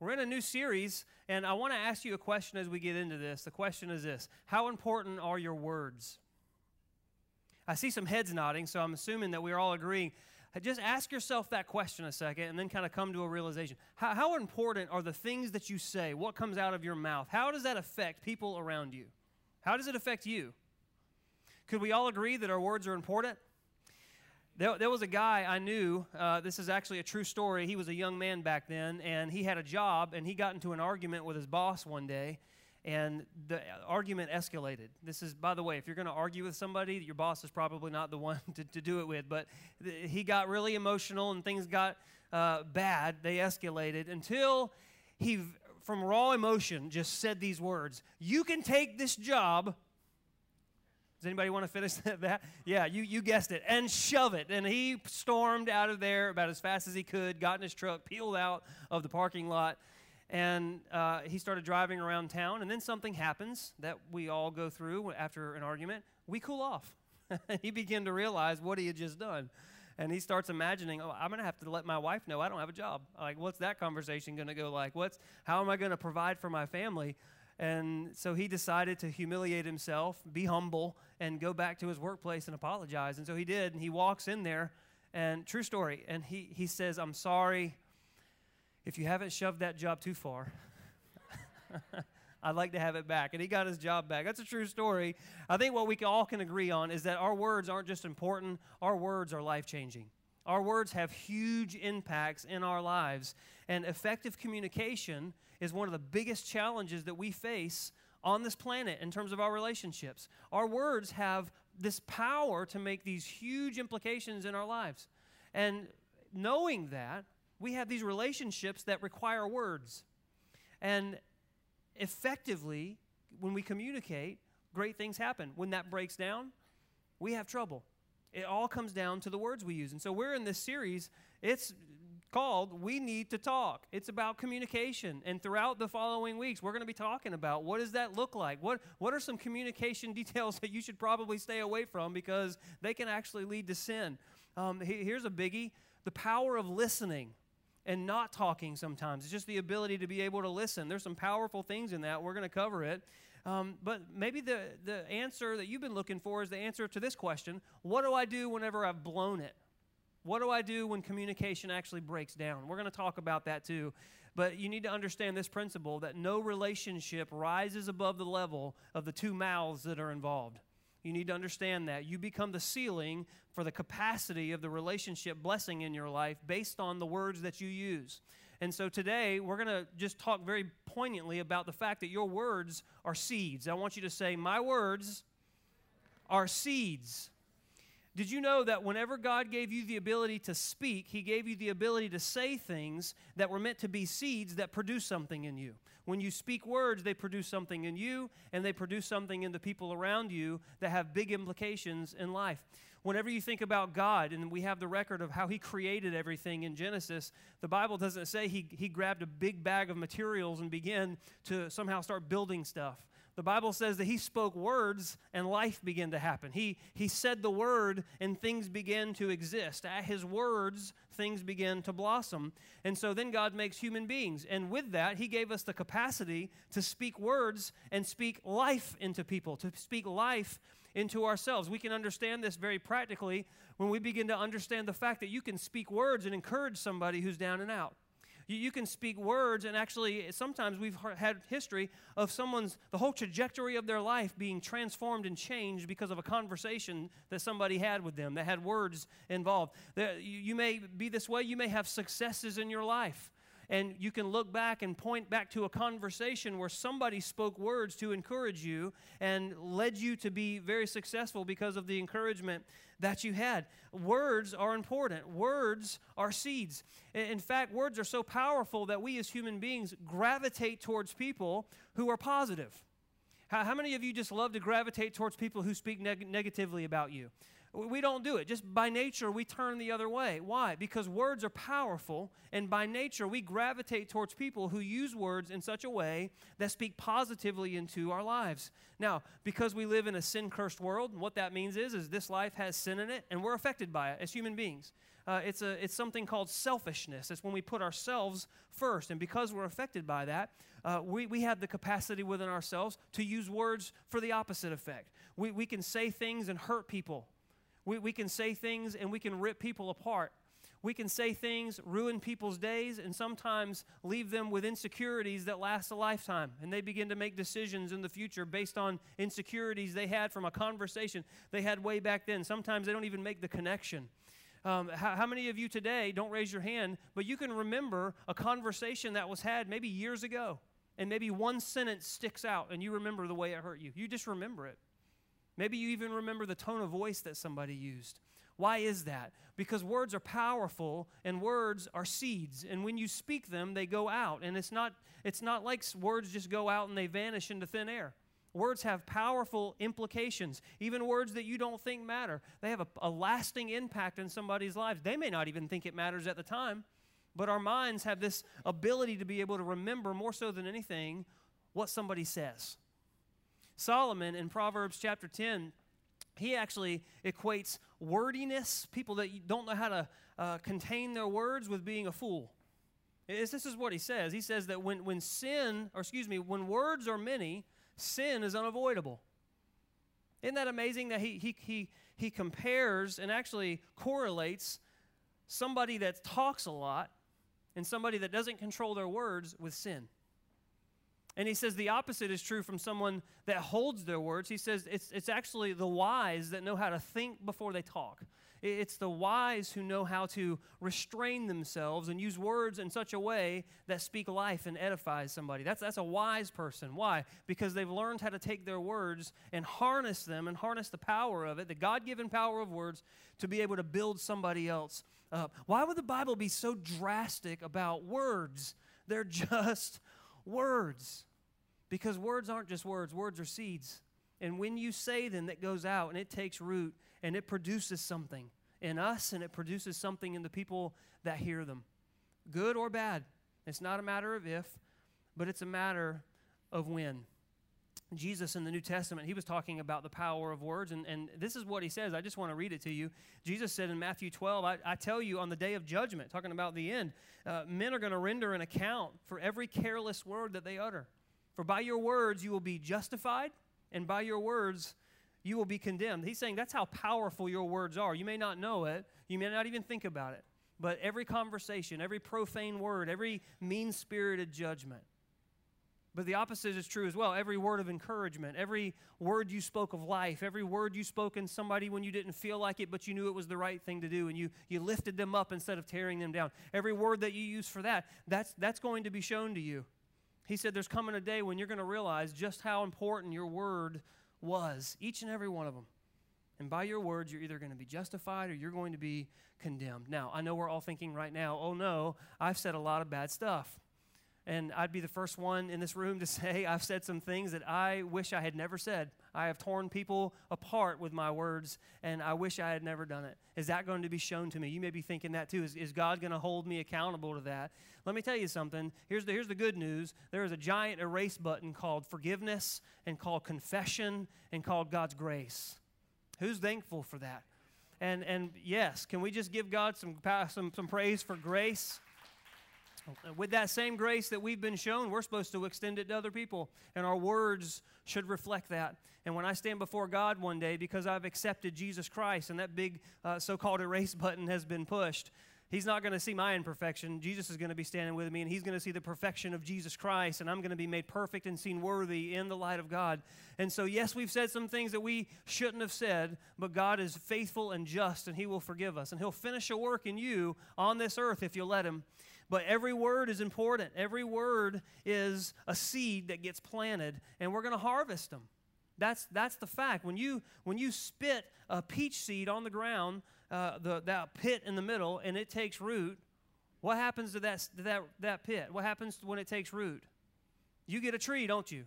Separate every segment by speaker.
Speaker 1: We're in a new series, and I want to ask you a question as we get into this. The question is this How important are your words? I see some heads nodding, so I'm assuming that we're all agreeing. Just ask yourself that question a second and then kind of come to a realization. How, how important are the things that you say? What comes out of your mouth? How does that affect people around you? How does it affect you? Could we all agree that our words are important? There, there was a guy I knew. Uh, this is actually a true story. He was a young man back then, and he had a job, and he got into an argument with his boss one day, and the argument escalated. This is, by the way, if you're going to argue with somebody, your boss is probably not the one to, to do it with, but th- he got really emotional, and things got uh, bad. They escalated until he, from raw emotion, just said these words You can take this job does anybody want to finish that? Yeah, you, you guessed it. And shove it. And he stormed out of there about as fast as he could, got in his truck, peeled out of the parking lot, and uh, he started driving around town. And then something happens that we all go through after an argument. We cool off. he began to realize what he had just done. And he starts imagining, oh, I'm going to have to let my wife know I don't have a job. Like, what's that conversation going to go like? What's, how am I going to provide for my family? And so he decided to humiliate himself, be humble, and go back to his workplace and apologize. And so he did. And he walks in there, and true story. And he, he says, I'm sorry if you haven't shoved that job too far. I'd like to have it back. And he got his job back. That's a true story. I think what we all can agree on is that our words aren't just important, our words are life changing. Our words have huge impacts in our lives. And effective communication is one of the biggest challenges that we face on this planet in terms of our relationships. Our words have this power to make these huge implications in our lives. And knowing that, we have these relationships that require words. And effectively, when we communicate, great things happen. When that breaks down, we have trouble. It all comes down to the words we use. And so we're in this series. It's called We Need to Talk. It's about communication. And throughout the following weeks, we're going to be talking about what does that look like? What, what are some communication details that you should probably stay away from because they can actually lead to sin? Um, here's a biggie the power of listening and not talking sometimes. It's just the ability to be able to listen. There's some powerful things in that. We're going to cover it. Um, but maybe the, the answer that you've been looking for is the answer to this question What do I do whenever I've blown it? What do I do when communication actually breaks down? We're going to talk about that too. But you need to understand this principle that no relationship rises above the level of the two mouths that are involved. You need to understand that. You become the ceiling for the capacity of the relationship blessing in your life based on the words that you use. And so today, we're going to just talk very poignantly about the fact that your words are seeds. I want you to say, My words are seeds. Did you know that whenever God gave you the ability to speak, He gave you the ability to say things that were meant to be seeds that produce something in you? When you speak words, they produce something in you, and they produce something in the people around you that have big implications in life. Whenever you think about God, and we have the record of how He created everything in Genesis, the Bible doesn't say He, he grabbed a big bag of materials and began to somehow start building stuff the Bible says that he spoke words and life began to happen. He, he said the word and things began to exist. At his words, things began to blossom. And so then God makes human beings. And with that, he gave us the capacity to speak words and speak life into people, to speak life into ourselves. We can understand this very practically when we begin to understand the fact that you can speak words and encourage somebody who's down and out. You, you can speak words, and actually, sometimes we've had history of someone's, the whole trajectory of their life being transformed and changed because of a conversation that somebody had with them that had words involved. you, you may be this way, you may have successes in your life and you can look back and point back to a conversation where somebody spoke words to encourage you and led you to be very successful because of the encouragement that you had. Words are important, words are seeds. In fact, words are so powerful that we as human beings gravitate towards people who are positive. How, many of you just love to gravitate towards people who speak neg- negatively about you? We don't do it. Just by nature, we turn the other way. Why? Because words are powerful, and by nature, we gravitate towards people who use words in such a way that speak positively into our lives. Now, because we live in a sin cursed world, what that means is, is this life has sin in it, and we're affected by it as human beings. Uh, it's, a, it's something called selfishness. It's when we put ourselves first. And because we're affected by that, uh, we, we have the capacity within ourselves to use words for the opposite effect. We, we can say things and hurt people we, we can say things and we can rip people apart. We can say things, ruin people's days, and sometimes leave them with insecurities that last a lifetime. And they begin to make decisions in the future based on insecurities they had from a conversation they had way back then. Sometimes they don't even make the connection. Um, how, how, many of you today, don't raise your hand, but you can remember a conversation that was had maybe years ago, and maybe one sentence sticks out, and you remember the way it hurt you? You just remember it. Maybe you even remember the tone of voice that somebody used. Why is that? Because words are powerful and words are seeds. And when you speak them, they go out. And it's not, it's not like words just go out and they vanish into thin air. Words have powerful implications, even words that you don't think matter. They have a, a lasting impact in somebody's lives. They may not even think it matters at the time, but our minds have this ability to be able to remember more so than anything what somebody says. Solomon in Proverbs chapter 10, he actually equates wordiness, people that don't know how to uh, contain their words, with being a fool. It's, this is what he says. He says that when, when sin, or excuse me, when words are many, sin is unavoidable. Isn't that amazing that he, he, he, he compares and actually correlates somebody that talks a lot and somebody that doesn't control their words with sin? And he says the opposite is true from someone that holds their words. He says it's, it's actually the wise that know how to think before they talk. It's the wise who know how to restrain themselves and use words in such a way that speak life and edifies somebody. That's, that's a wise person. Why? Because they've learned how to take their words and harness them and harness the power of it, the God given power of words, to be able to build somebody else up. Why would the Bible be so drastic about words? They're just words. Because words aren't just words, words are seeds. And when you say them, that goes out and it takes root and it produces something in us and it produces something in the people that hear them. Good or bad. It's not a matter of if, but it's a matter of when. Jesus in the New Testament, he was talking about the power of words, and, and this is what he says. I just want to read it to you. Jesus said in Matthew 12, I, I tell you, on the day of judgment, talking about the end, uh, men are going to render an account for every careless word that they utter. For by your words you will be justified, and by your words you will be condemned. He's saying that's how powerful your words are. You may not know it, you may not even think about it, but every conversation, every profane word, every mean spirited judgment. But the opposite is true as well. Every word of encouragement, every word you spoke of life, every word you spoke in somebody when you didn't feel like it, but you knew it was the right thing to do, and you, you lifted them up instead of tearing them down. Every word that you use for that, that's, that's going to be shown to you. He said, There's coming a day when you're going to realize just how important your word was, each and every one of them. And by your words, you're either going to be justified or you're going to be condemned. Now, I know we're all thinking right now, oh no, I've said a lot of bad stuff. And I'd be the first one in this room to say I've said some things that I wish I had never said. I have torn people apart with my words, and I wish I had never done it. Is that going to be shown to me? You may be thinking that too. Is, is God going to hold me accountable to that? Let me tell you something. Here's the, here's the good news there is a giant erase button called forgiveness, and called confession, and called God's grace. Who's thankful for that? And, and yes, can we just give God some, some, some praise for grace? With that same grace that we've been shown, we're supposed to extend it to other people, and our words should reflect that. And when I stand before God one day, because I've accepted Jesus Christ and that big uh, so called erase button has been pushed, He's not going to see my imperfection. Jesus is going to be standing with me, and He's going to see the perfection of Jesus Christ, and I'm going to be made perfect and seen worthy in the light of God. And so, yes, we've said some things that we shouldn't have said, but God is faithful and just, and He will forgive us. And He'll finish a work in you on this earth if you'll let Him. But every word is important. Every word is a seed that gets planted, and we're going to harvest them. That's, that's the fact. When you, when you spit a peach seed on the ground, uh, the, that pit in the middle, and it takes root, what happens to that, that, that pit? What happens when it takes root? You get a tree, don't you?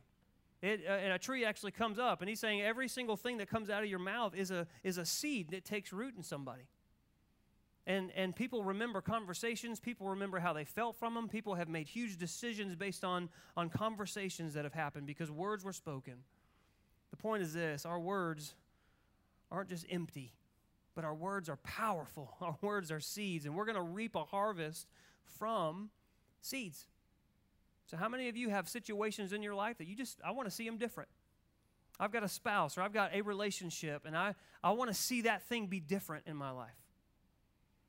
Speaker 1: It, uh, and a tree actually comes up. And he's saying every single thing that comes out of your mouth is a, is a seed that takes root in somebody. And, and people remember conversations. People remember how they felt from them. People have made huge decisions based on, on conversations that have happened because words were spoken. The point is this our words aren't just empty, but our words are powerful. Our words are seeds, and we're going to reap a harvest from seeds. So, how many of you have situations in your life that you just, I want to see them different? I've got a spouse or I've got a relationship, and I, I want to see that thing be different in my life.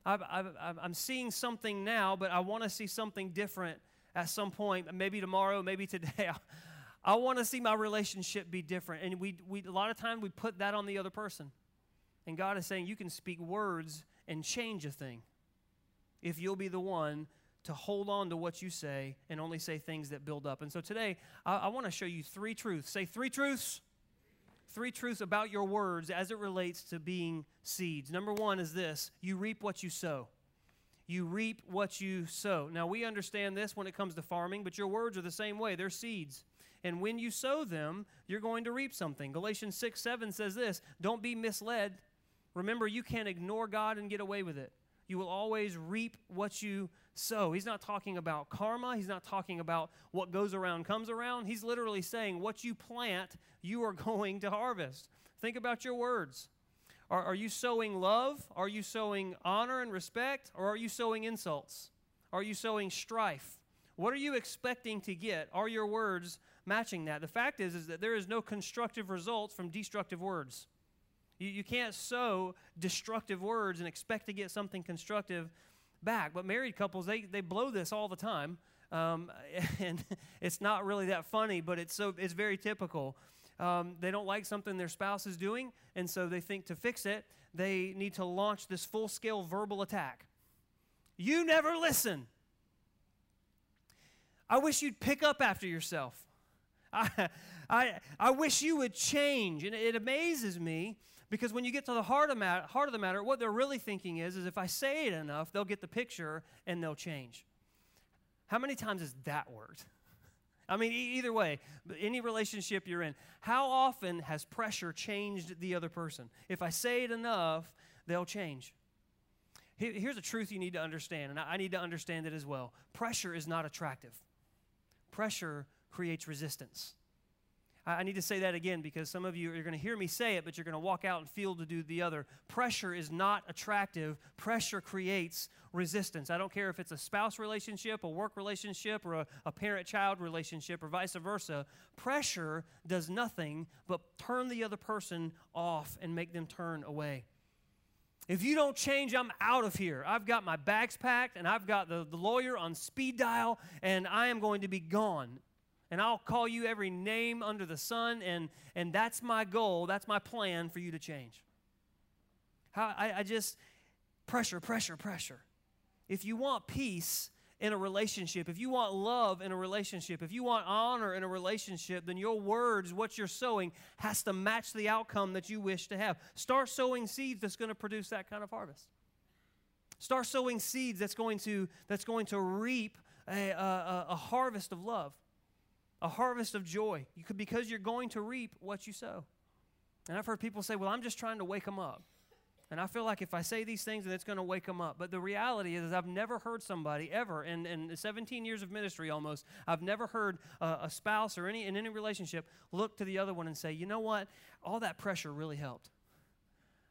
Speaker 1: I am seeing something now, but I want to see something different at some point, maybe tomorrow, maybe today. I want to see my relationship be different. And we, we, a lot of time we put that on the other person. And God is saying you can speak words and change a thing if you'll be the one to hold on to what you say and only say things that build up. And so today, I, I want to show you three truths. Say three truths. Three truths about your words as it relates to being seeds. Number one is this you reap what you sow. You reap what you sow. Now, we understand this when it comes to farming, but your words are the same way. They're seeds. And when you sow them, you're going to reap something. Galatians 6 7 says this Don't be misled. Remember, you can't ignore God and get away with it. You will always reap what you sow. He's not talking about karma. He's not talking about what goes around comes around. He's literally saying what you plant, you are going to harvest. Think about your words. Are, are you sowing love? Are you sowing honor and respect? Or are you sowing insults? Are you sowing strife? What are you expecting to get? Are your words matching that? The fact is, is that there is no constructive results from destructive words. You, you can't sow destructive words and expect to get something constructive back. But married couples, they, they blow this all the time. Um, and it's not really that funny, but it's, so, it's very typical. Um, they don't like something their spouse is doing, and so they think to fix it, they need to launch this full scale verbal attack. You never listen. I wish you'd pick up after yourself. I, I, I wish you would change. And it amazes me because when you get to the heart of, matter, heart of the matter, what they're really thinking is, is if I say it enough, they'll get the picture and they'll change. How many times has that worked? I mean, e- either way, any relationship you're in, how often has pressure changed the other person? If I say it enough, they'll change. Here's a truth you need to understand, and I need to understand it as well. Pressure is not attractive, pressure creates resistance. I need to say that again because some of you are going to hear me say it, but you're going to walk out and feel to do the other. Pressure is not attractive. Pressure creates resistance. I don't care if it's a spouse relationship, a work relationship, or a, a parent child relationship, or vice versa. Pressure does nothing but turn the other person off and make them turn away. If you don't change, I'm out of here. I've got my bags packed and I've got the, the lawyer on speed dial and I am going to be gone and I'll call you every name under the sun, and, and that's my goal, that's my plan for you to change. How, I, I just, pressure, pressure, pressure. If you want peace in a relationship, if you want love in a relationship, if you want honor in a relationship, then your words, what you're sowing, has to match the outcome that you wish to have. Start sowing seeds that's going to produce that kind of harvest. Start sowing seeds that's going to, that's going to reap a, a, a harvest of love a harvest of joy you could, because you're going to reap what you sow. And I've heard people say, well, I'm just trying to wake them up. And I feel like if I say these things, then it's going to wake them up. But the reality is, is I've never heard somebody ever in, in 17 years of ministry almost, I've never heard a, a spouse or any in any relationship look to the other one and say, you know what? All that pressure really helped.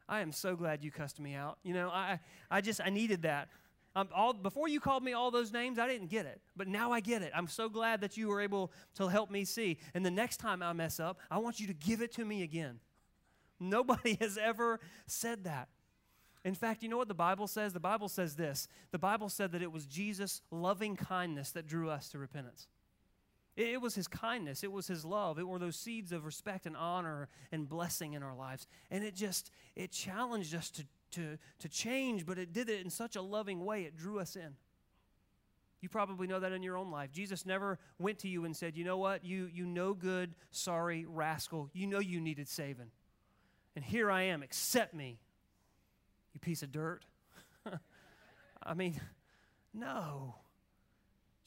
Speaker 1: I am so glad you cussed me out. You know, I, I just, I needed that. Um, all, before you called me all those names, I didn't get it. But now I get it. I'm so glad that you were able to help me see. And the next time I mess up, I want you to give it to me again. Nobody has ever said that. In fact, you know what the Bible says? The Bible says this the Bible said that it was Jesus' loving kindness that drew us to repentance. It, was his kindness, it was his love, it were those seeds of respect and honor and blessing in our lives. And it just, it challenged us to, to, to change, but it did it in such a loving way, it drew us in. You probably know that in your own life. Jesus never went to you and said, You know what? You, you no good, sorry rascal. You know you needed saving. And here I am. Accept me, you piece of dirt. I mean, no.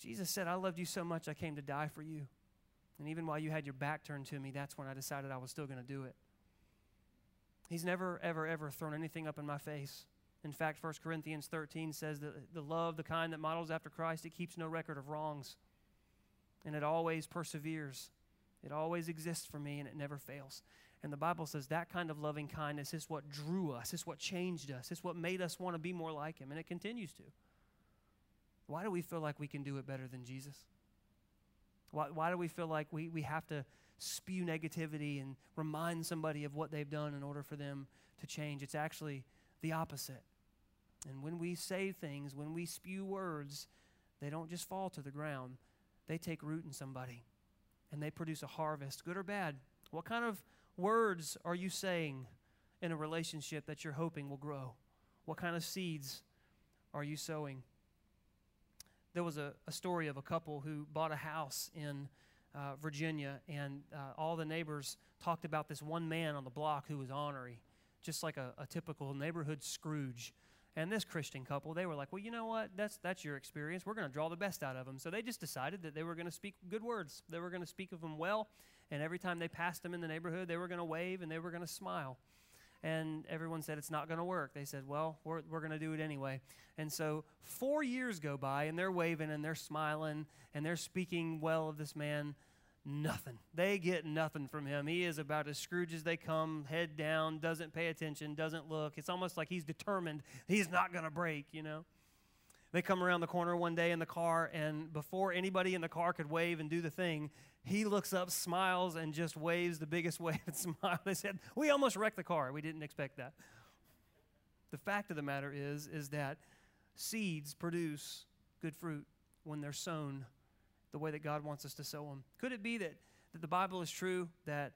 Speaker 1: Jesus said, I loved you so much, I came to die for you. And even while you had your back turned to me, that's when I decided I was still going to do it. He's never, ever, ever thrown anything up in my face. In fact, 1 Corinthians 13 says that the love, the kind that models after Christ, it keeps no record of wrongs. And it always perseveres. It always exists for me and it never fails. And the Bible says that kind of loving kindness is what drew us, it's what changed us, it's what made us want to be more like Him, and it continues to. Why do we feel like we can do it better than Jesus? Why, why do we feel like we, we have to spew negativity and remind somebody of what they've done in order for them to change? It's actually the opposite. And when we say things, when we spew words, they don't just fall to the ground, they take root in somebody and they produce a harvest, good or bad. What kind of words are you saying in a relationship that you're hoping will grow? What kind of seeds are you sowing? There was a, a story of a couple who bought a house in uh, Virginia, and uh, all the neighbors talked about this one man on the block who was ornery, just like a, a typical neighborhood Scrooge. And this Christian couple, they were like, well, you know what? That's, that's your experience. We're going to draw the best out of them. So they just decided that they were going to speak good words. They were going to speak of them well. And every time they passed them in the neighborhood, they were going to wave and they were going to smile and everyone said it's not going to work. They said, well, we're, we're going to do it anyway. And so four years go by, and they're waving and they're smiling and they're speaking well of this man. Nothing. They get nothing from him. He is about as Scrooge as they come, head down, doesn't pay attention, doesn't look. It's almost like he's determined he's not going to break, you know? They come around the corner one day in the car, and before anybody in the car could wave and do the thing, he looks up, smiles, and just waves the biggest wave and smile. They said, We almost wrecked the car. We didn't expect that. The fact of the matter is, is that seeds produce good fruit when they're sown the way that God wants us to sow them. Could it be that, that the Bible is true that,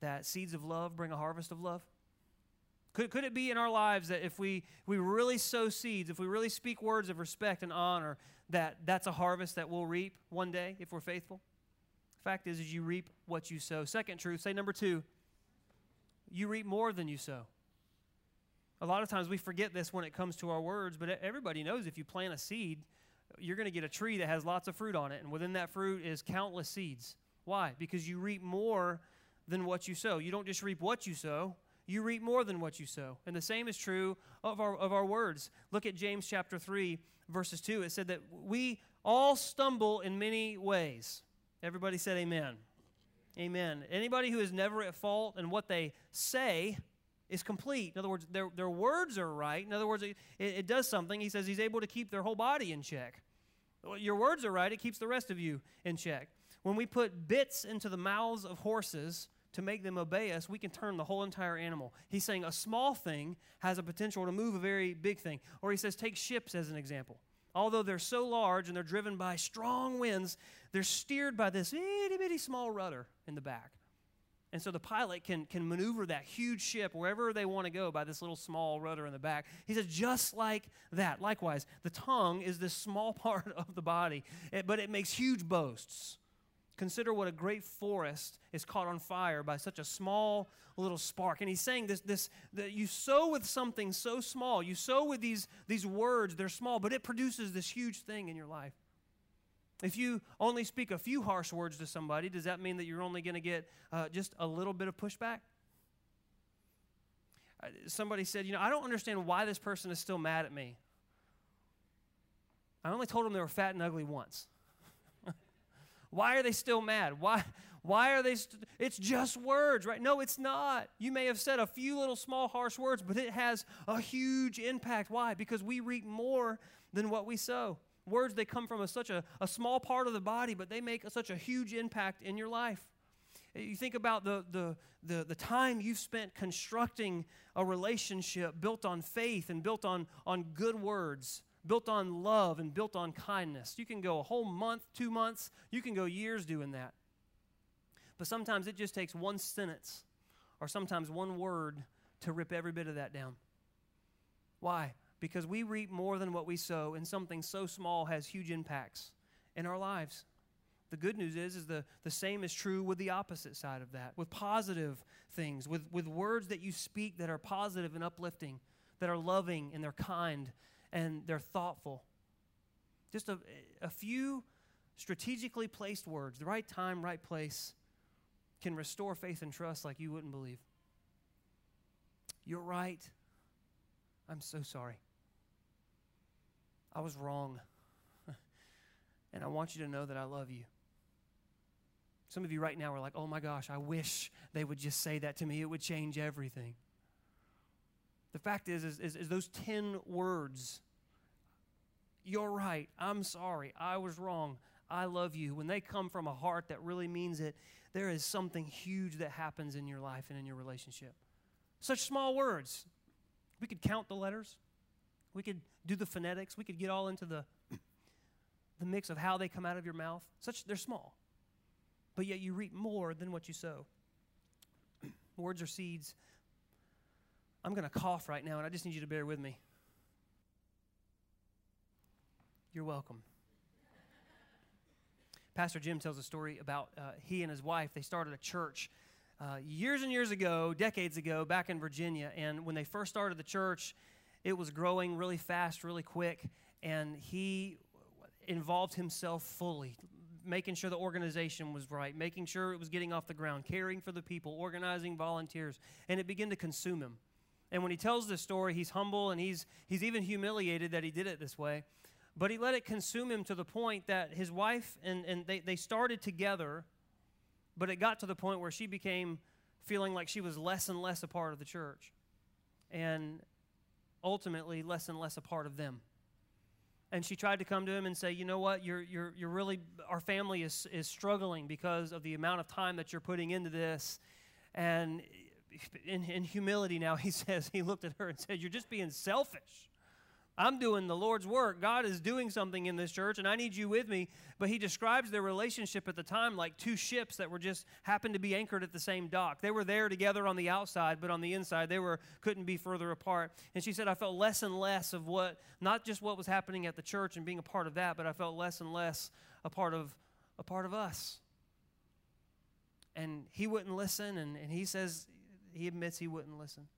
Speaker 1: that seeds of love bring a harvest of love? Could, could it be in our lives that if we, we really sow seeds, if we really speak words of respect and honor, that that's a harvest that we'll reap one day if we're faithful? Fact is, is you reap what you sow. Second truth, say number two, you reap more than you sow. A lot of times we forget this when it comes to our words, but everybody knows if you plant a seed, you're going to get a tree that has lots of fruit on it, and within that fruit is countless seeds. Why? Because you reap more than what you sow. You don't just reap what you sow, you reap more than what you sow. And the same is true of our, of our words. Look at James chapter 3, verses 2. It said that we all stumble in many ways. Everybody said amen. Amen. Anybody who is never at fault and what they say is complete. In other words, their, their words are right. In other words, it, it does something. He says he's able to keep their whole body in check. Your words are right, it keeps the rest of you in check. When we put bits into the mouths of horses to make them obey us, we can turn the whole entire animal. He's saying a small thing has a potential to move a very big thing. Or he says, take ships as an example although they're so large and they're driven by strong winds, they're steered by this itty bitty small rudder in the back. And so the pilot can, can maneuver that huge ship wherever they want to go by this little small rudder in the back. He says, just like that. Likewise, the tongue is this small part of the body, but it makes huge boasts. Consider what a great forest is caught on fire by such a small little spark. And he's saying this, this that you sow with something so small. You sow with these, these words, they're small, but it produces this huge thing in your life. If you only speak a few harsh words to somebody, does that mean that you're only going to get uh, just a little bit of pushback? Uh, somebody said, You know, I don't understand why this person is still mad at me. I only told them they were fat and ugly once. Why are they still mad? Why, why are they? St- it's just words, right? No, it's not. You may have said a few little small harsh words, but it has a huge impact. Why? Because we reap more than what we sow. Words, they come from a, such a, a small part of the body, but they make a, such a huge impact in your life. You think about the, the, the, the time you've spent constructing a relationship built on faith and built on, on good words built on love and built on kindness. You can go a whole month, two months, you can go years doing that. But sometimes it just takes one sentence or sometimes one word to rip every bit of that down. Why? Because we reap more than what we sow, and something so small has huge impacts in our lives. The good news is, is the, the same is true with the opposite side of that, with positive things, with, with words that you speak that are positive and uplifting, that are loving and they're kind and they're thoughtful. Just a, a few strategically placed words, the right time, right place, can restore faith and trust like you wouldn't believe. You're right. I'm so sorry. I was wrong. and I want you to know that I love you. Some of you right now are like, oh my gosh, I wish they would just say that to me. It would change everything. The fact is, is, is, is those 10 words, you're right, I'm sorry, I was wrong, I love you, when they come from a heart that really means it, there is something huge that happens in your life and in your relationship. Such small words. We could count the letters. We could do the phonetics. We could get all into the, the mix of how they come out of your mouth. Such they're small but yet you reap more than what you sow. Words are seeds. I'm going to cough right now, and I just need you to bear with me. You're welcome. Pastor Jim tells a story about uh, he and his wife. They started a church uh, years and years ago, decades ago, back in Virginia. And when they first started the church, it was growing really fast, really quick. And he involved himself fully, making sure the organization was right, making sure it was getting off the ground, caring for the people, organizing volunteers, and it began to consume him. And when he tells this story, he's humble and he's, he's even humiliated that he did it this way. But he let it consume him to the point that his wife and, and they, they started together, but it got to the point where she became feeling like she was less and less a part of the church. And ultimately, less and less a part of them and she tried to come to him and say, you know what, you're, you're, you're really, our family is, is struggling because of the amount of time that you're putting into this. And in, in humility now, he says, he looked at her and said, You're just being selfish. I'm doing the Lord's work. God is doing something in this church, and I need you with me. But he describes their relationship at the time like two ships that were just happened to be anchored at the same dock. They were there together on the outside, but on the inside, they were couldn't be further apart. And she said, I felt less and less of what, not just what was happening at the church and being a part of that, but I felt less and less a part of a part of us. And he wouldn't listen, and, and he says he admits he wouldn't listen.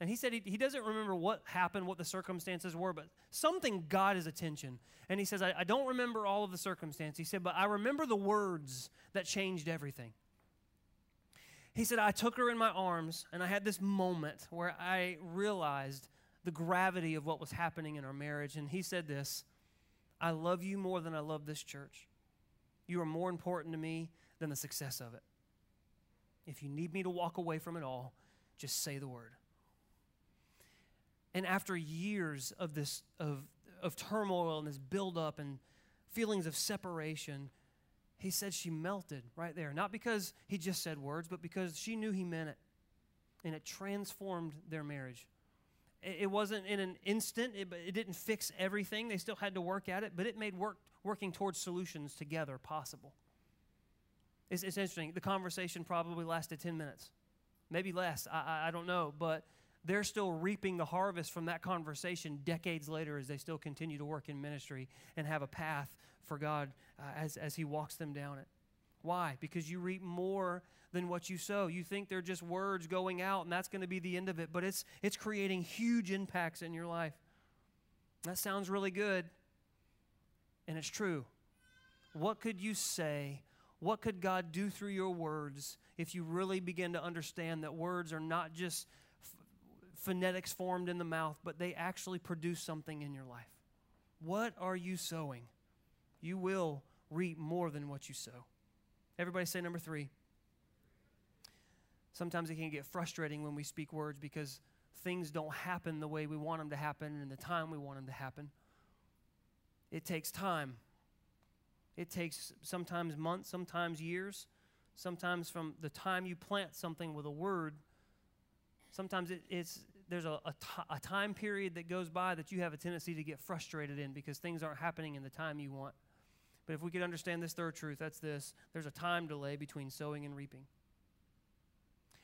Speaker 1: And he said he, he doesn't remember what happened, what the circumstances were, but something got his attention. And he says, I, I don't remember all of the circumstance. He said, but I remember the words that changed everything. He said, I took her in my arms, and I had this moment where I realized the gravity of what was happening in our marriage. And he said this I love you more than I love this church. You are more important to me than the success of it. If you need me to walk away from it all, just say the word. And after years of this of, of turmoil and this buildup and feelings of separation, he said she melted right there. Not because he just said words, but because she knew he meant it. And it transformed their marriage. It, wasn't in an instant, it, it didn't fix everything. They still had to work at it, but it made work, working towards solutions together possible. It's, it's interesting. The conversation probably lasted 10 minutes, maybe less. I, I, don't know. But they're still reaping the harvest from that conversation decades later as they still continue to work in ministry and have a path for God uh, as, as He walks them down it. Why? Because you reap more than what you sow. You think they're just words going out and that's going to be the end of it, but it's, it's creating huge impacts in your life. That sounds really good, and it's true. What could you say? What could God do through your words if you really begin to understand that words are not just phonetics formed in the mouth, but they actually produce something in your life. What are you sowing? You will reap more than what you sow. Everybody say number three. Sometimes it can get frustrating when we speak words because things don't happen the way we want them to happen and the time we want them to happen. It takes time. It takes sometimes months, sometimes years, sometimes from the time you plant something with a word. Sometimes it, it's there's a, a, t- a time period that goes by that you have a tendency to get frustrated in because things aren't happening in the time you want. But if we could understand this third truth, that's this there's a time delay between sowing and reaping.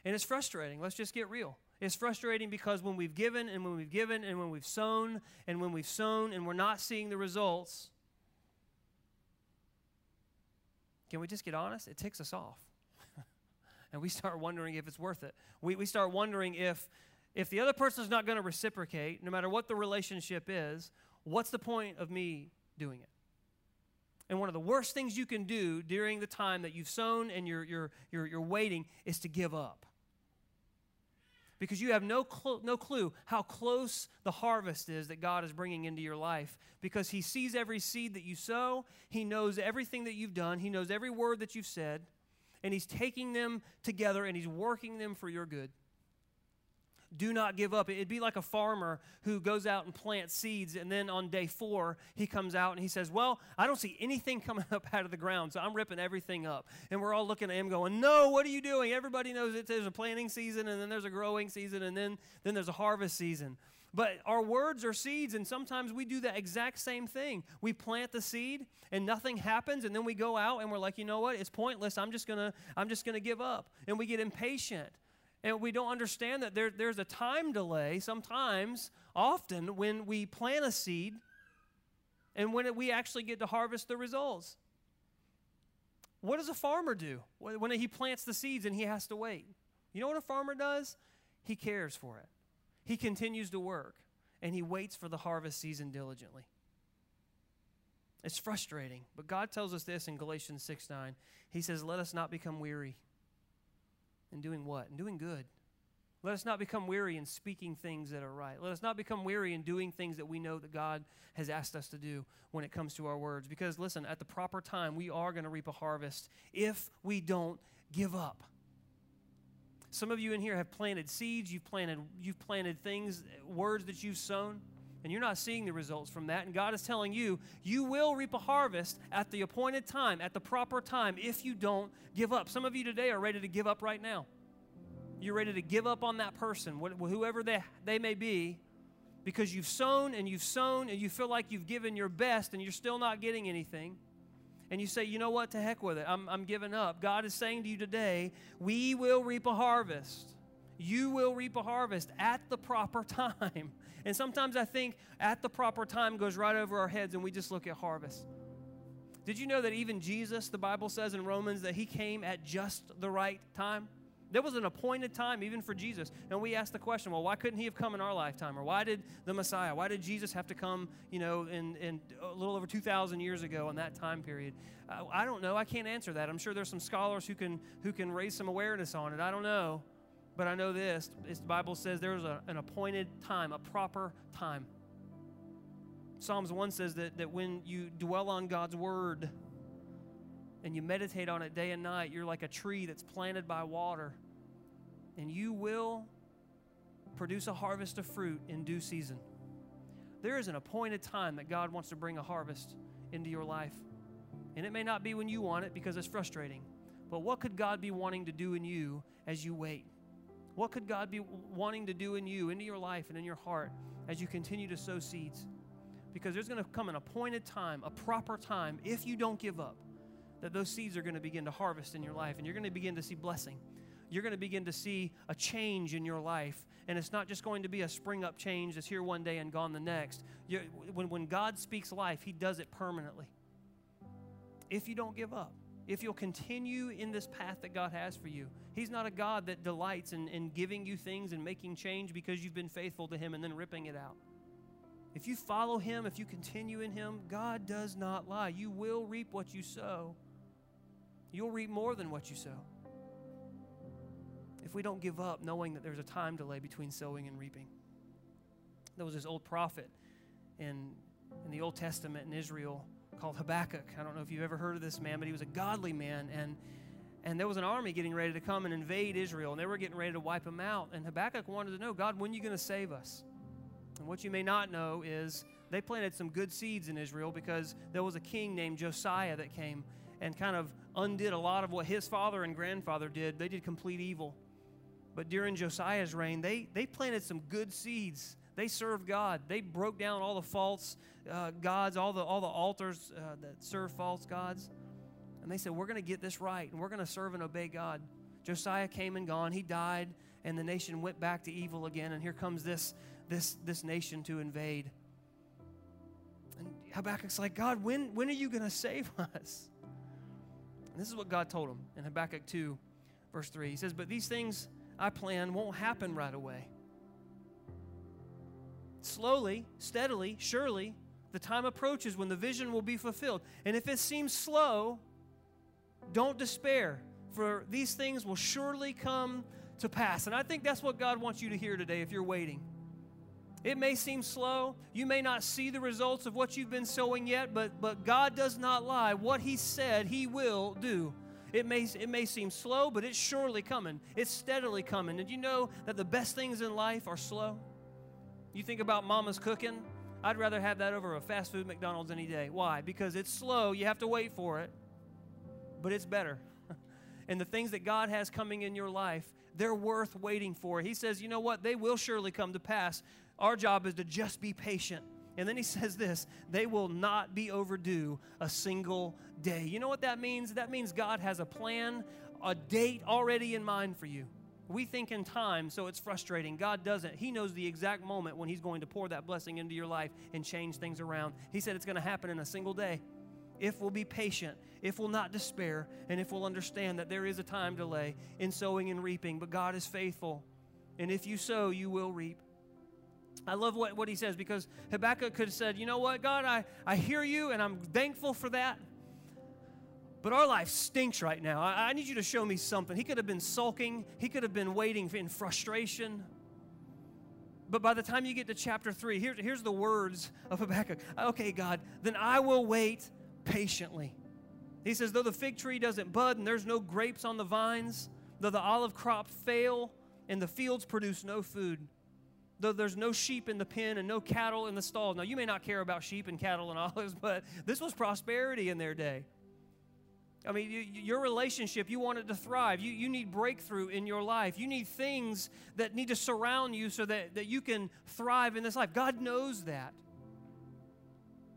Speaker 1: And it's frustrating. Let's just get real. It's frustrating because when we've given and when we've given and when we've sown and when we've sown and we're not seeing the results, can we just get honest? It ticks us off. and we start wondering if it's worth it. We, we start wondering if if the other person is not going to reciprocate, no matter what the relationship is, what's the point of me doing it? And one of the worst things you can do during the time that you've sown and you're, you're, you're, you're waiting is to give up. Because you have no, cl- no clue how close the harvest is that God is bringing into your life. Because He sees every seed that you sow, He knows everything that you've done, He knows every word that you've said, and He's taking them together and He's working them for your good. Do not give up. It'd be like a farmer who goes out and plants seeds, and then on day four, he comes out and he says, Well, I don't see anything coming up out of the ground, so I'm ripping everything up. And we're all looking at him going, No, what are you doing? Everybody knows that there's a planting season, and then there's a growing season, and then, then there's a harvest season. But our words are seeds, and sometimes we do the exact same thing. We plant the seed, and nothing happens, and then we go out and we're like, you know what? It's pointless. I'm just gonna, I'm just gonna give up. And we get impatient. And we don't understand that there, there's a time delay sometimes, often, when we plant a seed and when we actually get to harvest the results. What does a farmer do when he plants the seeds and he has to wait? You know what a farmer does? He cares for it. He continues to work and he waits for the harvest season diligently. It's frustrating, but God tells us this in Galatians 6 9. He says, Let us not become weary in doing what? And doing good. Let us not become weary in speaking things that are right. Let us not become weary in doing things that we know that God has asked us to do when it comes to our words. Because, listen, at the proper time, we are going to reap a harvest if we don't give up. Some of you in here have planted seeds, you've planted, you've planted things, words that you've sown, and you're not seeing the results from that. And God is telling you, you will reap a harvest at the appointed time, at the proper time, if you don't give up. Some of you today are ready to give up right now. You're ready to give up on that person, whoever they, they may be, because you've sown and you've sown and you feel like you've given your best and you're still not getting anything. And you say, you know what, to heck with it, I'm, I'm giving up. God is saying to you today, we will reap a harvest. You will reap a harvest at the proper time. And sometimes I think at the proper time goes right over our heads and we just look at harvest. Did you know that even Jesus, the Bible says in Romans, that he came at just the right time? There was an appointed time even for Jesus. And we ask the question, well, why couldn't he have come in our lifetime? Or why did the Messiah, why did Jesus have to come, you know, in, in a little over 2,000 years ago in that time period? Uh, I don't know. I can't answer that. I'm sure there's some scholars who can, who can raise some awareness on it. I don't know. But I know this the Bible says there's a, an appointed time, a proper time. Psalms 1 says that, that when you dwell on God's word, and you meditate on it day and night, you're like a tree that's planted by water. And you will produce a harvest of fruit in due season. There is an appointed time that God wants to bring a harvest into your life. And it may not be when you want it because it's frustrating. But what could God be wanting to do in you as you wait? What could God be wanting to do in you, into your life, and in your heart as you continue to sow seeds? Because there's going to come an appointed time, a proper time, if you don't give up, that those seeds are going to begin to harvest in your life and you're going to begin to see blessing. You're going to begin to see a change in your life. And it's not just going to be a spring up change that's here one day and gone the next. When, when God speaks life, He does it permanently. If you don't give up, if you'll continue in this path that God has for you, He's not a God that delights in, in giving you things and making change because you've been faithful to Him and then ripping it out. If you follow Him, if you continue in Him, God does not lie. You will reap what you sow. You'll reap more than what you sow. If we don't give up, knowing that there's a time delay between sowing and reaping. There was this old prophet in, in the Old Testament in Israel called Habakkuk. I don't know if you've ever heard of this man, but he was a godly man. And, and there was an army getting ready to come and invade Israel, and they were getting ready to wipe them out. And Habakkuk wanted to know, God, when are you going to save us? And what you may not know is they planted some good seeds in Israel because there was a king named Josiah that came and kind of undid a lot of what his father and grandfather did. They did complete evil. But during Josiah's reign, they, they planted some good seeds. They served God. They broke down all the false uh, gods, all the, all the altars uh, that serve false gods. And they said, We're going to get this right, and we're going to serve and obey God. Josiah came and gone. He died, and the nation went back to evil again. And here comes this this, this nation to invade. And Habakkuk's like, God, when, when are you going to save us? And this is what God told him in Habakkuk 2, verse 3. He says, But these things I plan won't happen right away. Slowly, steadily, surely, The time approaches when the vision will be fulfilled. And if it seems slow, don't despair, for these things will surely come to pass. And I think that's what God wants you to hear today if you're waiting. It may seem slow. You may not see the results of what you've been sowing yet, but, but God does not lie. What He said, He will do. It may, it may seem slow, but it's surely coming. It's steadily coming. And you know that the best things in life are slow? You think about mama's cooking. I'd rather have that over a fast food McDonald's any day. Why? Because it's slow. You have to wait for it, but it's better. and the things that God has coming in your life, they're worth waiting for. He says, you know what? They will surely come to pass. Our job is to just be patient. And then he says this they will not be overdue a single day. You know what that means? That means God has a plan, a date already in mind for you. We think in time, so it's frustrating. God doesn't. He knows the exact moment when He's going to pour that blessing into your life and change things around. He said it's going to happen in a single day. If we'll be patient, if we'll not despair, and if we'll understand that there is a time delay in sowing and reaping, but God is faithful. And if you sow, you will reap. I love what, what he says because Habakkuk could have said, You know what, God, I, I hear you and I'm thankful for that. But our life stinks right now. I, I need you to show me something. He could have been sulking, he could have been waiting in frustration. But by the time you get to chapter 3, here, here's the words of Habakkuk. Okay, God, then I will wait patiently. He says, Though the fig tree doesn't bud and there's no grapes on the vines, though the olive crop fail and the fields produce no food, though there's no sheep in the pen and no cattle in the stalls. Now, you may not care about sheep and cattle and olives, but this was prosperity in their day. I mean, you, your relationship, you want it to thrive. You, you need breakthrough in your life. You need things that need to surround you so that, that you can thrive in this life. God knows that.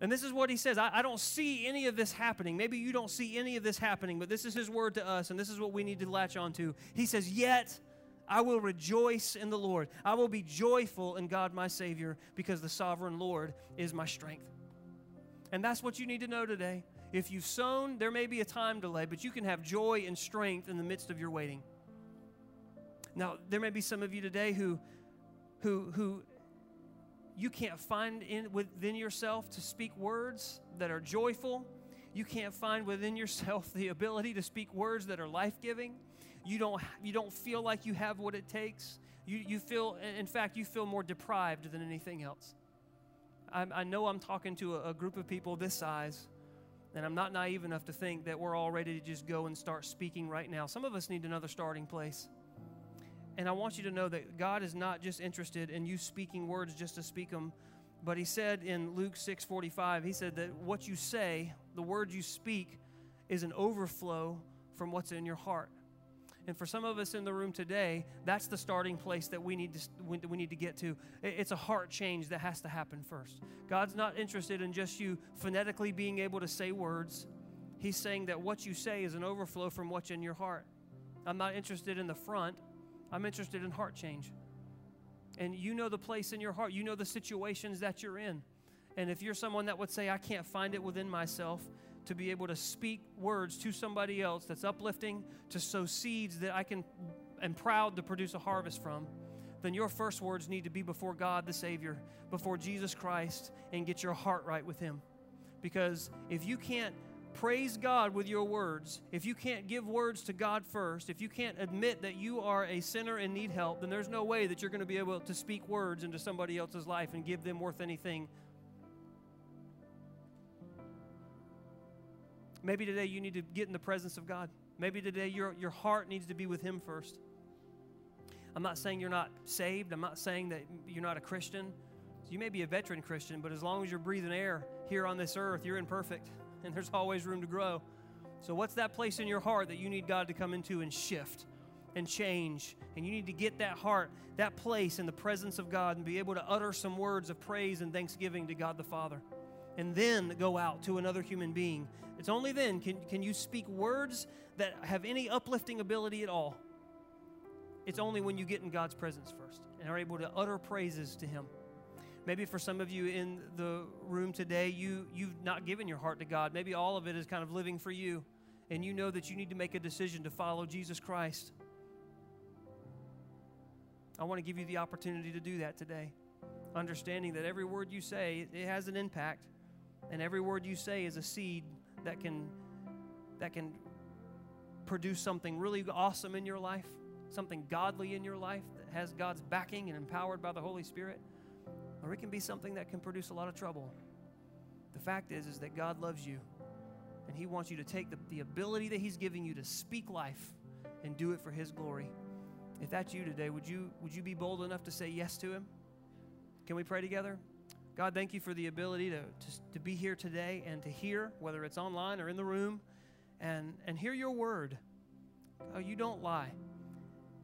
Speaker 1: And this is what he says I, I, don't see any of this happening. Maybe you don't see any of this happening, but this is his word to us, and this is what we need to latch on to. He says, Yet I will rejoice in the Lord. I will be joyful in God my Savior, because the sovereign Lord is my strength. And that's what you need to know today. If you've sown, there may be a time delay, but you can have joy and strength in the midst of your waiting. Now, there may be some of you today who, who, who you can't find in, within yourself to speak words that are joyful. You can't find within yourself the ability to speak words that are life giving. You don't, you don't feel like you have what it takes. You, you feel, in fact, you feel more deprived than anything else. I, I know I'm talking to a, a group of people this size and I'm not naive enough to think that we're all ready to just go and start speaking right now. Some of us need another starting place. And I want you to know that God is not just interested in you speaking words just to speak them, but He said in Luke 6 45, He said that what you say, the words you speak, is an overflow from what's in your heart. And for some of us in the room today, that's the starting place that we need to, we need to get to. It's a heart change that has to happen first. God's not interested in just you phonetically being able to say words. He's saying that what you say is an overflow from what's in your heart. I'm not interested in the front, I'm interested in heart change. And you know the place in your heart, you know the situations that you're in. And if you're someone that would say, I can't find it within myself, to be able to speak words to somebody else that's uplifting, to sow seeds that I can am proud to produce a harvest from, then your first words need to be before God the Savior, before Jesus Christ, and get your heart right with Him. Because if you can't praise God with your words, if you can't give words to God first, if you can't admit that you are a sinner and need help, then there's no way that you're going to be able to speak words into somebody else's life and give them worth anything Maybe today you need to get in the presence of God. Maybe today your, your heart needs to be with Him first. I'm not saying you're not saved. I'm not saying that you're not a Christian. You may be a veteran Christian, but as long as you're breathing air here on this earth, you're imperfect, and there's always room to grow. So, what's that place in your heart that you need God to come into and shift and change? And you need to get that heart, that place in the presence of God, and be able to utter some words of praise and thanksgiving to God the Father and then go out to another human being. It's only then can, can you speak words that have any uplifting ability at all. It's only when you get in God's presence first and are able to utter praises to Him. Maybe for some of you in the room today, you, you've not given your heart to God. Maybe all of it is kind of living for you, and you know that you need to make a decision to follow Jesus Christ. I want to give you the opportunity to do that today, understanding that every word you say, it has an impact And every word you say is a seed that can that can produce something really awesome in your life, something godly in your life that has God's backing and empowered by the Holy Spirit, or it can be something that can produce a lot of trouble. The fact is is that God loves you and he wants you to take the, the ability that he's giving you to speak life and do it for his glory. If that's you today, would you would you be bold enough to say yes to him? Can we pray together? God, thank you for the ability to, to, to be here today and to hear, whether it's online or in the room, and, and hear your word. Oh, you don't lie.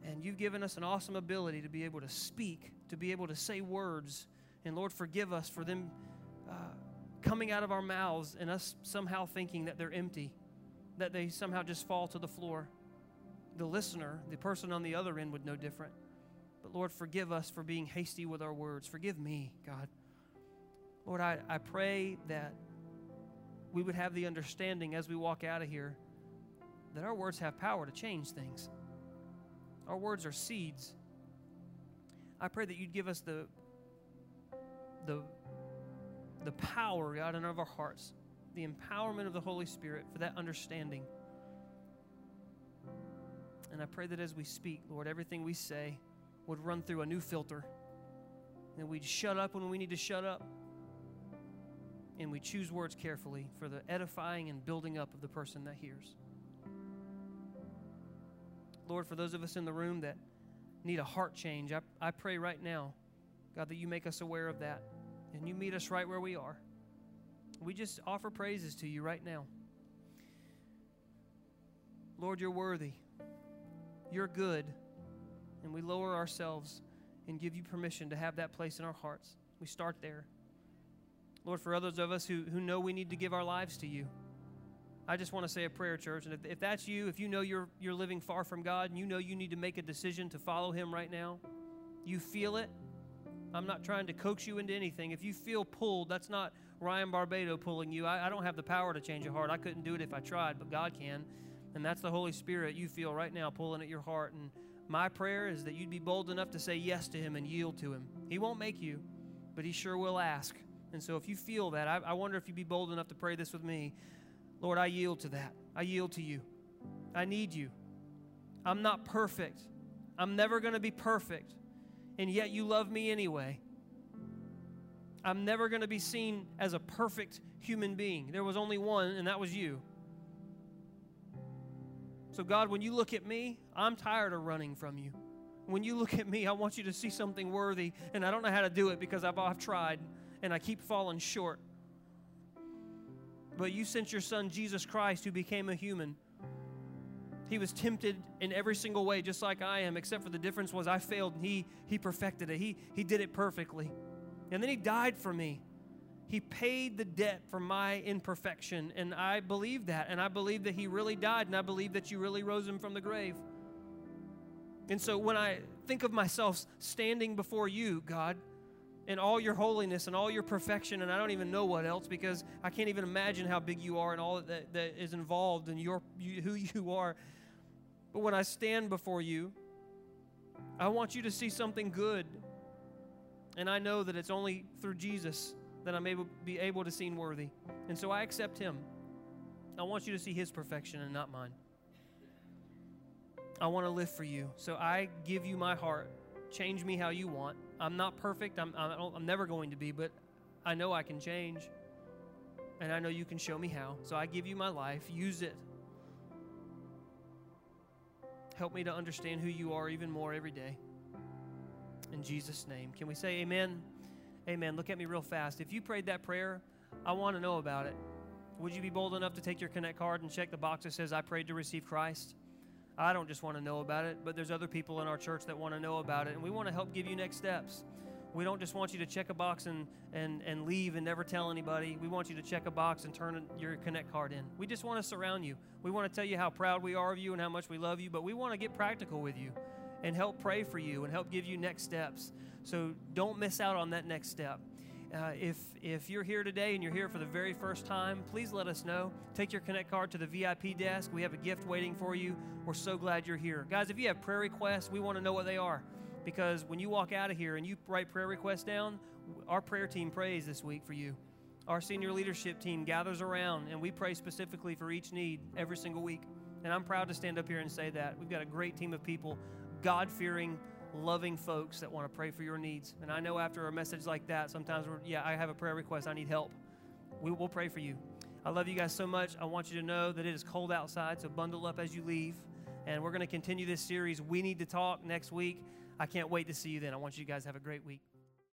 Speaker 1: And you've given us an awesome ability to be able to speak, to be able to say words. And Lord, forgive us for them uh, coming out of our mouths and us somehow thinking that they're empty, that they somehow just fall to the floor. The listener, the person on the other end, would know different. But Lord, forgive us for being hasty with our words. Forgive me, God. Lord, I, I pray that we would have the understanding as we walk out of here that our words have power to change things. Our words are seeds. I pray that you'd give us the, the, the power, God, in of our hearts, the empowerment of the Holy Spirit for that understanding. And I pray that as we speak, Lord, everything we say would run through a new filter. And we'd shut up when we need to shut up and we choose words carefully for the edifying and building up of the person that hears. Lord, for those of us in the room that need a heart change, I, I pray right now, God, that you make us aware of that and you meet us right where we are. We just offer praises to you right now. Lord, you're worthy. You're good. And we lower ourselves and give you permission to have that place in our hearts. We start there. Lord, for others of us who, who know we need to give our lives to you, I just want to say a prayer, church. And if, if that's you, if you know you're, you're living far from God and you know you need to make a decision to follow Him right now, you feel it. I'm not trying to coax you into anything. If you feel pulled, that's not Ryan Barbado pulling you. I, I don't have the power to change your heart. I couldn't do it if I tried, but God can. And that's the Holy Spirit you feel right now pulling at your heart. And my prayer is that you'd be bold enough to say yes to Him and yield to Him. He won't make you, but He sure will ask. And so if you feel that, I, I wonder if you'd be bold enough to pray this with me. Lord, I yield to that. I yield to you. I need you. I'm not perfect. I'm never going to be perfect. And yet you love me anyway. I'm never going to be seen as a perfect human being. There was only one, and that was you. So, God, when you look at me, I'm tired of running from you. When you look at me, I want you to see something worthy, and I don't know how to do it because I've, I've tried and I keep falling short. But you sent your son, Jesus Christ, who became a human. He was tempted in every single way, just like I am, except for the difference was I failed and he, he perfected it. He, he did it perfectly. And then he died for me. He paid the debt for my imperfection. And I believe that. And I believe that he really died. And I believe that you really rose him from the grave. And so when I think of myself standing before you, God, in all your holiness and all your perfection, and I don't even know what else because I can't even imagine how big you are and all that, that is involved in your, you, who you are. But when I stand before you, I want you to see something good. And I know that it's only through Jesus that I'm able be able to seem worthy. And so I accept him. I want you to see his perfection and not mine. I want to live for you. So I give you my heart. Change me how you want. I'm not perfect. I'm, I'm, I'm never going to be, but I know I can change. And I know you can show me how. So I give you my life. Use it. Help me to understand who you are even more every day. In Jesus' name. Can we say amen? Amen. Look at me real fast. If you prayed that prayer, I want to know about it. Would you be bold enough to take your Connect card and check the box that says, I prayed to receive Christ? I don't just want to know about it, but there's other people in our church that want to know about it, and we want to help give you next steps. We don't just want you to check a box and, and, and leave and never tell anybody. We want you to check a box and turn your Connect card in. We just want to surround you. We want to tell you how proud we are of you and how much we love you, but we want to get practical with you and help pray for you and help give you next steps. So don't miss out on that next step. Uh, if, if you're here today and you're here for the very first time, please let us know. Take your Connect card to the VIP desk. We have a gift waiting for you. We're so glad you're here. Guys, if you have prayer requests, we want to know what they are. Because when you walk out of here and you write prayer requests down, our prayer team prays this week for you. our senior leadership team gathers around and we pray specifically for each need every single week. And I'm proud to stand up here and say that. We've got a great team of people, God fearing, loving folks that want to pray for your needs. And I know after a message like that, sometimes we're, yeah, I have a prayer request, I need help. We will pray for you. I love you guys so much. I want you to know that it is cold outside, so bundle up as you leave. And we're going to continue this series, We Need to Talk, next week. I can't wait to see you then. I want you guys to have a great week.